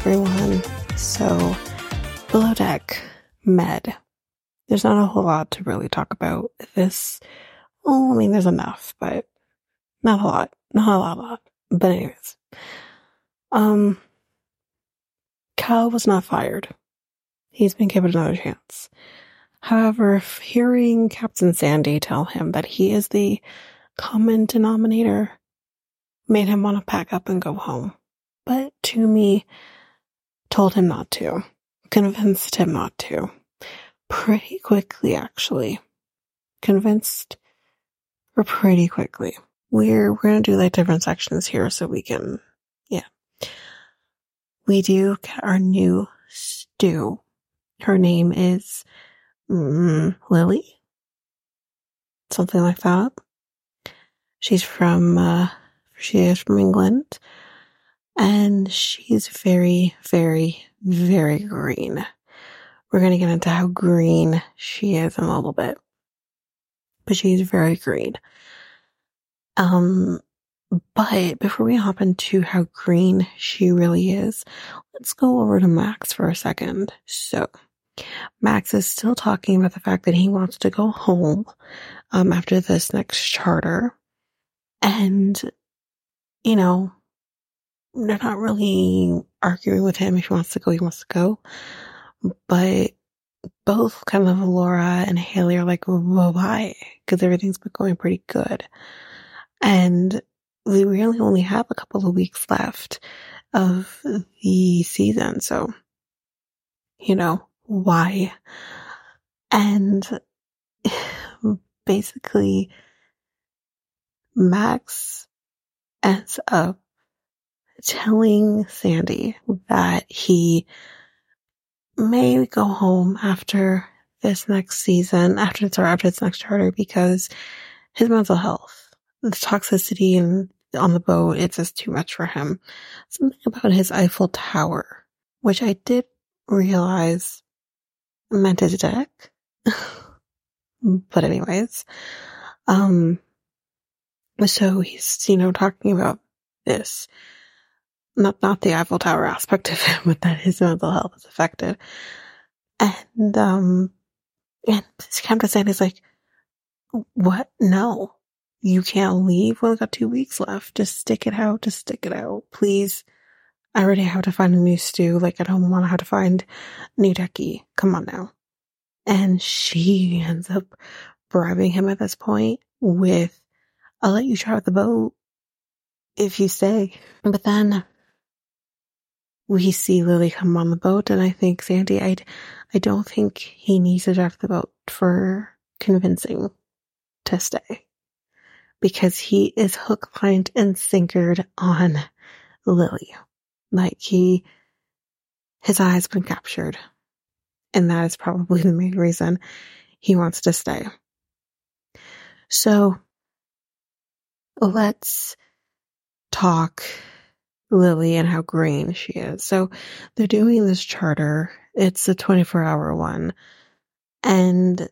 everyone. So, Below Deck Med. There's not a whole lot to really talk about this. Oh, I mean, there's enough, but not a lot. Not a lot, a lot. But anyways, um, Cal was not fired. He's been given another chance. However, hearing Captain Sandy tell him that he is the common denominator made him want to pack up and go home. But Tumi told him not to, convinced him not to. Pretty quickly, actually. Convinced her pretty quickly. We're, we're gonna do like different sections here so we can, yeah. We do get our new stew. Her name is mm, Lily. Something like that. She's from, uh, she is from England and she's very, very, very green. We're going to get into how green she is in a little bit, but she's very green. Um, but before we hop into how green she really is, let's go over to Max for a second. So, Max is still talking about the fact that he wants to go home um, after this next charter. And, you know, they're not really arguing with him. If he wants to go, he wants to go. But both kind of Laura and Haleigh are like, well, why? Because everything's been going pretty good. And we really only have a couple of weeks left of the season. So, you know, why? And basically, Max ends up telling Sandy that he may go home after this next season, after it's or after its next charter, because his mental health, the toxicity and on the boat, it's just too much for him. Something about his Eiffel Tower, which I did realize meant his deck. but anyways, um, so he's, you know, talking about this not not the Eiffel Tower aspect of him, but that his mental health is affected. And um and Captain Sandy's like, What? No. You can't leave. We only got two weeks left. Just stick it out. Just stick it out. Please. I already have to find a new stew. Like I don't want to have to find new decky. Come on now. And she ends up bribing him at this point with, I'll let you try the boat if you stay. But then we see Lily come on the boat, and I think Sandy, I, I don't think he needs to drive the boat for convincing to stay because he is hook, line, and sinkered on Lily. Like he, his eye has been captured, and that is probably the main reason he wants to stay. So let's talk Lily and how green she is. So they're doing this charter. It's a 24 hour one. And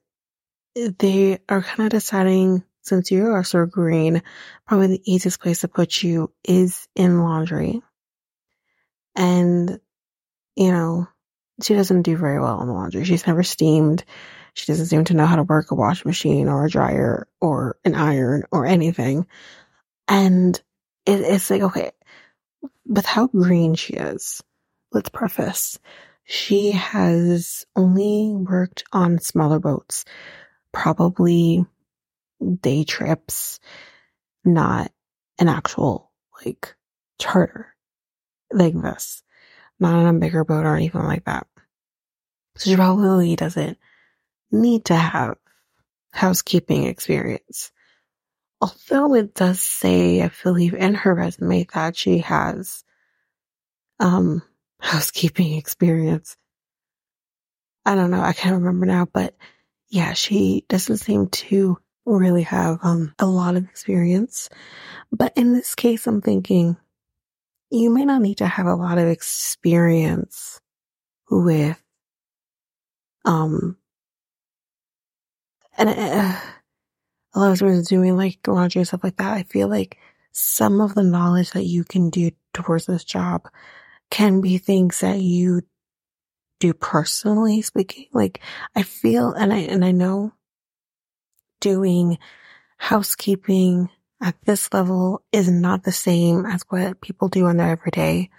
they are kind of deciding since you are so green, probably the easiest place to put you is in laundry. And, you know, she doesn't do very well in laundry. She's never steamed. She doesn't seem to know how to work a washing machine or a dryer or an iron or anything. And it, it's like, okay, with how green she is, let's preface, she has only worked on smaller boats, probably day trips, not an actual like charter like this, not on a bigger boat or anything like that. So she probably doesn't need to have housekeeping experience although it does say, I believe in her resume that she has, um, housekeeping experience. I don't know. I can't remember now, but yeah, she doesn't seem to really have, um, a lot of experience. But in this case, I'm thinking you may not need to have a lot of experience with, um, and, uh, lot of times doing like laundry and stuff like that, I feel like some of the knowledge that you can do towards this job can be things that you do personally speaking. Like I feel, and I, and I know doing housekeeping at this level is not the same as what people do on their everyday.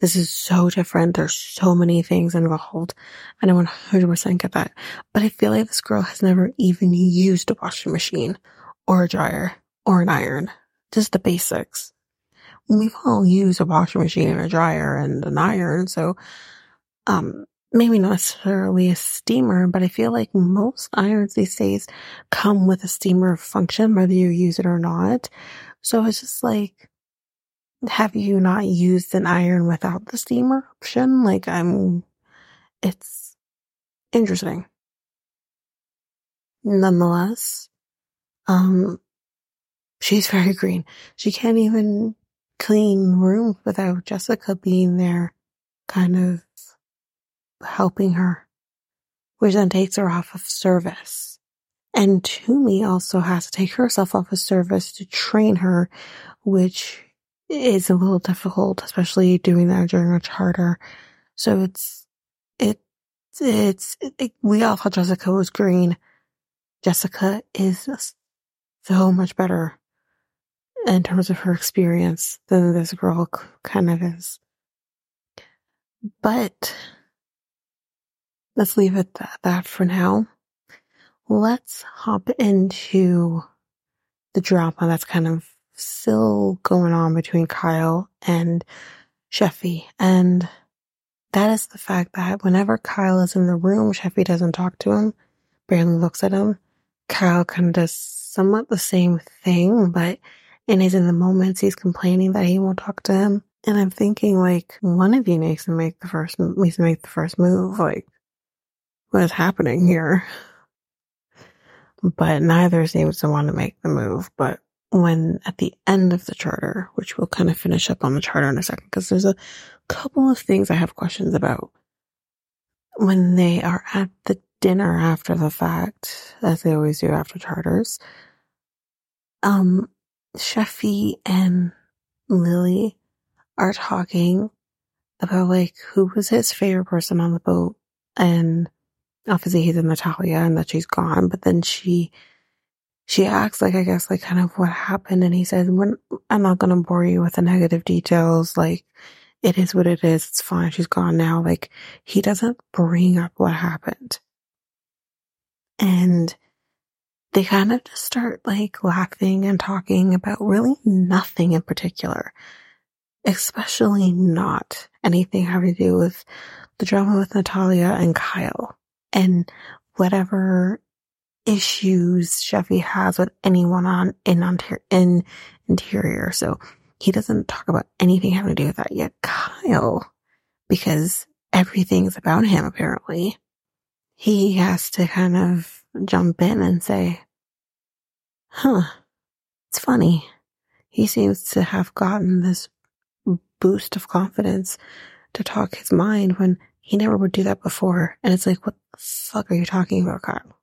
This is so different. There's so many things involved. And I 100% get that. But I feel like this girl has never even used a washing machine or a dryer or an iron. Just the basics. We've all used a washing machine and a dryer and an iron. So, um, maybe not necessarily a steamer, but I feel like most irons these days come with a steamer function, whether you use it or not. So it's just like, have you not used an iron without the steamer option? Like I'm, it's interesting. Nonetheless, um, she's very green. She can't even clean rooms without Jessika being there, kind of helping her, which then takes her off of service. And Tumi also has to take herself off of service to train her, which is a little difficult, especially doing that during a charter. So it's, it, it's, it, we all thought Jessika was green. Jessika is so much better in terms of her experience than this girl kind of is. But let's leave it at that for now. Let's hop into the drama that's kind of still going on between Kyle and Sheffy. And that is the fact that whenever Kyle is in the room, Sheffy doesn't talk to him, barely looks at him. Kyle kind of does somewhat the same thing, but in his in the moments, he's complaining that he won't talk to him. And I'm thinking like, one of you needs to make the first, needs to make the first move. Like, what is happening here? But neither seems to want to make the move. But when at the end of the charter, which we'll kind of finish up on the charter in a second, because there's a couple of things I have questions about. When they are at the dinner after the fact, as they always do after charters, um, Sheffy and Lily are talking about like who was his favorite person on the boat and obviously he's in Natalya and that she's gone, but then she she acts like I guess like kind of what happened and he says, I'm not gonna bore you with the negative details, like it is what it is, it's fine, she's gone now. Like he doesn't bring up what happened. And they kind of just start like laughing and talking about really nothing in particular, especially not anything having to do with the drama with Natalya and Kyle and whatever issues Sheffy has with anyone on in, in interior. So he doesn't talk about anything having to do with that yet. Kyle, because everything's about him apparently, he has to kind of jump in and say, huh, it's funny. He seems to have gotten this boost of confidence to talk his mind when he never would do that before. And it's like, what the fuck are you talking about, Kyle?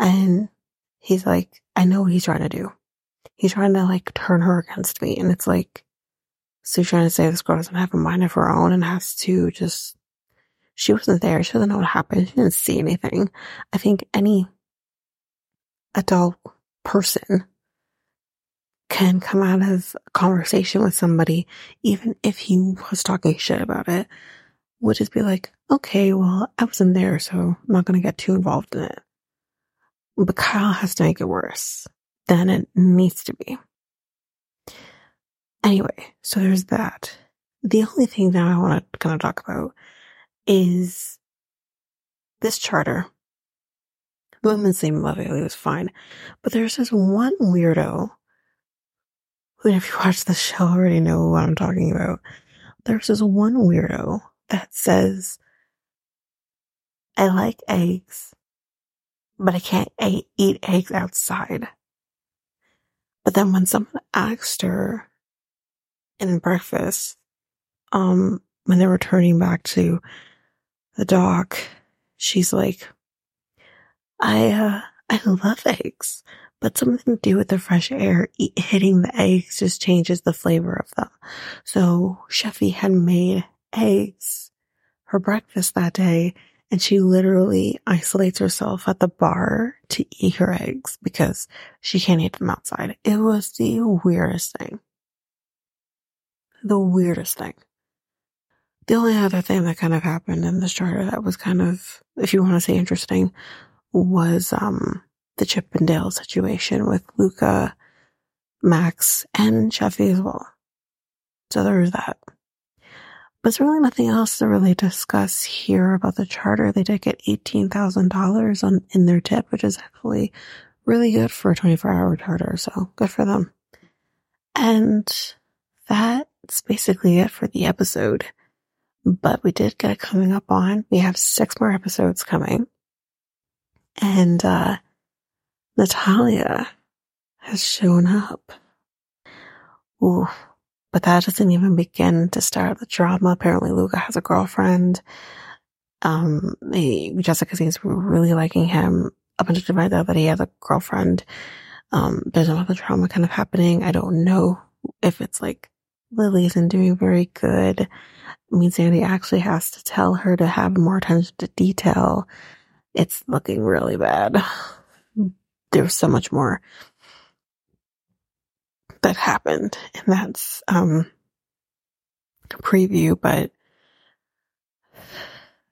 And he's like, I know what he's trying to do. He's trying to like turn her against me. And it's like, so trying to say this girl doesn't have a mind of her own and has to just, she wasn't there. She doesn't know what happened. She didn't see anything. I think any adult person can come out of a conversation with somebody, even if he was talking shit about it, would just be like, okay, well, I wasn't there, so I'm not going to get too involved in it. But Kyle has to make it worse than it needs to be. Anyway, so there's that. The only thing that I want to kind of talk about is this charter women's name of it was fine. But there's this one weirdo who, if you watch the show, already know what I'm talking about. There's this one weirdo that says, I like eggs, but I can't eat eggs outside. But then when someone asked her in breakfast, um, when they were turning back to the dock, she's like, I, uh, I love eggs, but something to do with the fresh air hitting the eggs just changes the flavor of them. So Sheffy had made eggs for breakfast that day and she literally isolates herself at the bar to eat her eggs because she can't eat them outside. It was the weirdest thing. The weirdest thing. The only other thing that kind of happened in this charter that was kind of, if you want to say interesting, was um the Chip and Dale situation with Luka, Max, and Sheffy as well. So there was that. There's really nothing else to really discuss here about the charter. They did get $18,000 on in their tip, which is actually really good for a 24 hour charter. So good for them. And that's basically it for the episode. But we did get coming up on. We have six more episodes coming. And, uh, Natalya has shown up. Ooh, but that doesn't even begin to start the drama. Apparently, Luka has a girlfriend. Um, he, Jessika seems really liking him. Up until the point that he has a girlfriend. Um, there's another drama kind of happening. I don't know if it's like Lily isn't doing very good. It means Andy actually has to tell her to have more attention to detail. It's looking really bad. There's so much more that happened, and that's um a preview, but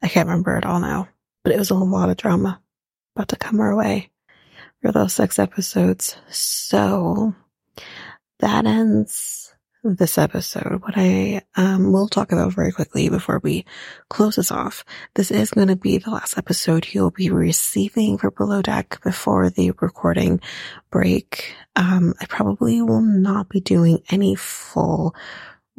I can't remember it all now. But it was a lot of drama about to come our way for those six episodes. So that ends this episode, what I um, will talk about very quickly before we close this off. This is going to be the last episode you'll be receiving for Below Deck before the recording break. Um, I probably will not be doing any full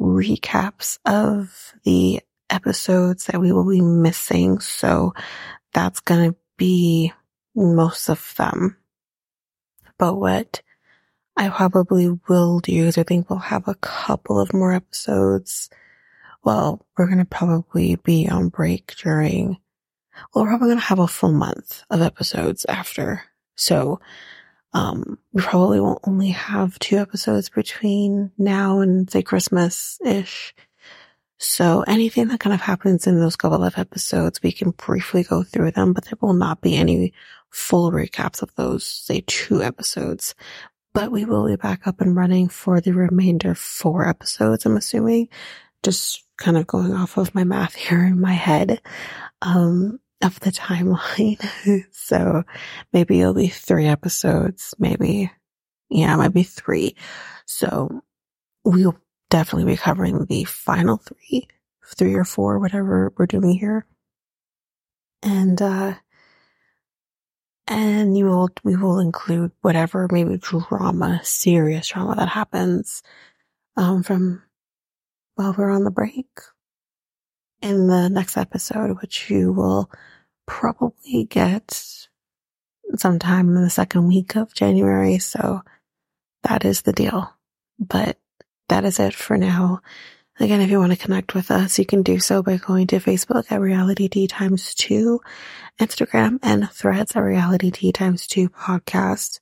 recaps of the episodes that we will be missing. So that's going to be most of them. But what I probably will do is I think we'll have a couple of more episodes. Well, we're going to probably be on break during, well, we're probably going to have a full month of episodes after. So, um, we probably won't only have two episodes between now and say Christmas ish. So anything that kind of happens in those couple of episodes, we can briefly go through them, but there will not be any full recaps of those, say two episodes but we will be back up and running for the remainder four episodes, I'm assuming. Just kind of going off of my math here in my head, um, of the timeline. so maybe it'll be three episodes, maybe, yeah, maybe three. So we'll definitely be covering the final three, three or four, whatever we're doing here. And, uh, and you will, we will include whatever maybe drama, serious drama that happens, um, from while we're on the break in the next episode, which you will probably get sometime in the second week of January. So that is the deal. But that is it for now. Again, if you want to connect with us, you can do so by going to Facebook at Reality Tea times two, Instagram and threads at Reality Tea times two podcast,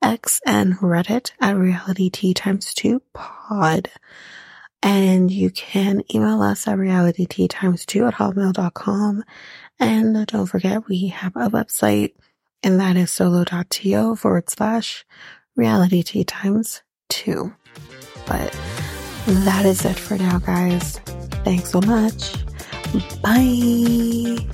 X and Reddit at Reality Tea times two pod. And you can email us at Reality times two at hotmail.com. And don't forget, we have a website and that is solo.to forward slash reality times two. But that is it for now, guys. Thanks so much. Bye.